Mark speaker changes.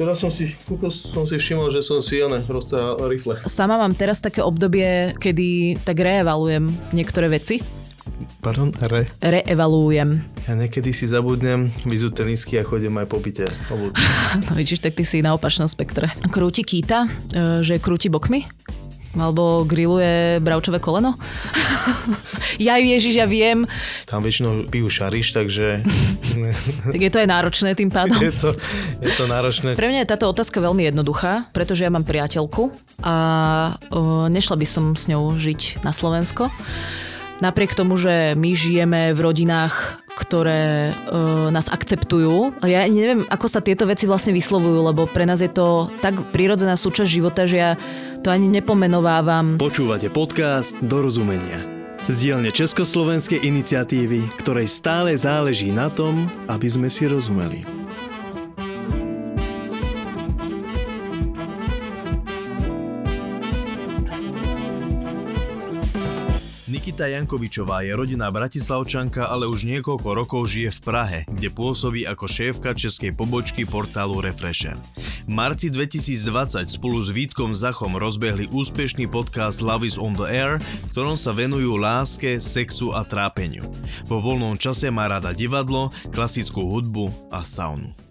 Speaker 1: Teraz som si, som si všimol, že som si one, roztrhal rifle.
Speaker 2: Sama mám teraz také obdobie, kedy tak reevalujem niektoré veci.
Speaker 1: Pardon, re.
Speaker 2: Reevalujem.
Speaker 1: Ja niekedy si zabudnem vyzúť tenisky a chodím aj po byte.
Speaker 2: No vidíš, tak ty si na opačnom spektre. Krúti kýta, e, že krúti bokmi? Alebo grilluje bravčové koleno? ja Ježiš, ja viem.
Speaker 1: Tam väčšinou pijú šariš, takže...
Speaker 2: tak je to aj náročné tým pádom.
Speaker 1: je, to, je to náročné.
Speaker 2: Pre mňa je táto otázka veľmi jednoduchá, pretože ja mám priateľku a o, nešla by som s ňou žiť na Slovensko. Napriek tomu, že my žijeme v rodinách, ktoré uh, nás akceptujú. Ja neviem, ako sa tieto veci vlastne vyslovujú, lebo pre nás je to tak prirodzená súčasť života, že ja to ani nepomenovávam.
Speaker 3: Počúvate podcast Dorozumenia. Z dielne Československej iniciatívy, ktorej stále záleží na tom, aby sme si rozumeli. Nikita Jankovičová je rodina Bratislavčanka, ale už niekoľko rokov žije v Prahe, kde pôsobí ako šéfka českej pobočky portálu Refresher. V marci 2020 spolu s Vítkom Zachom rozbehli úspešný podcast Love is on the Air, ktorom sa venujú láske, sexu a trápeniu. Vo voľnom čase má rada divadlo, klasickú hudbu a saunu.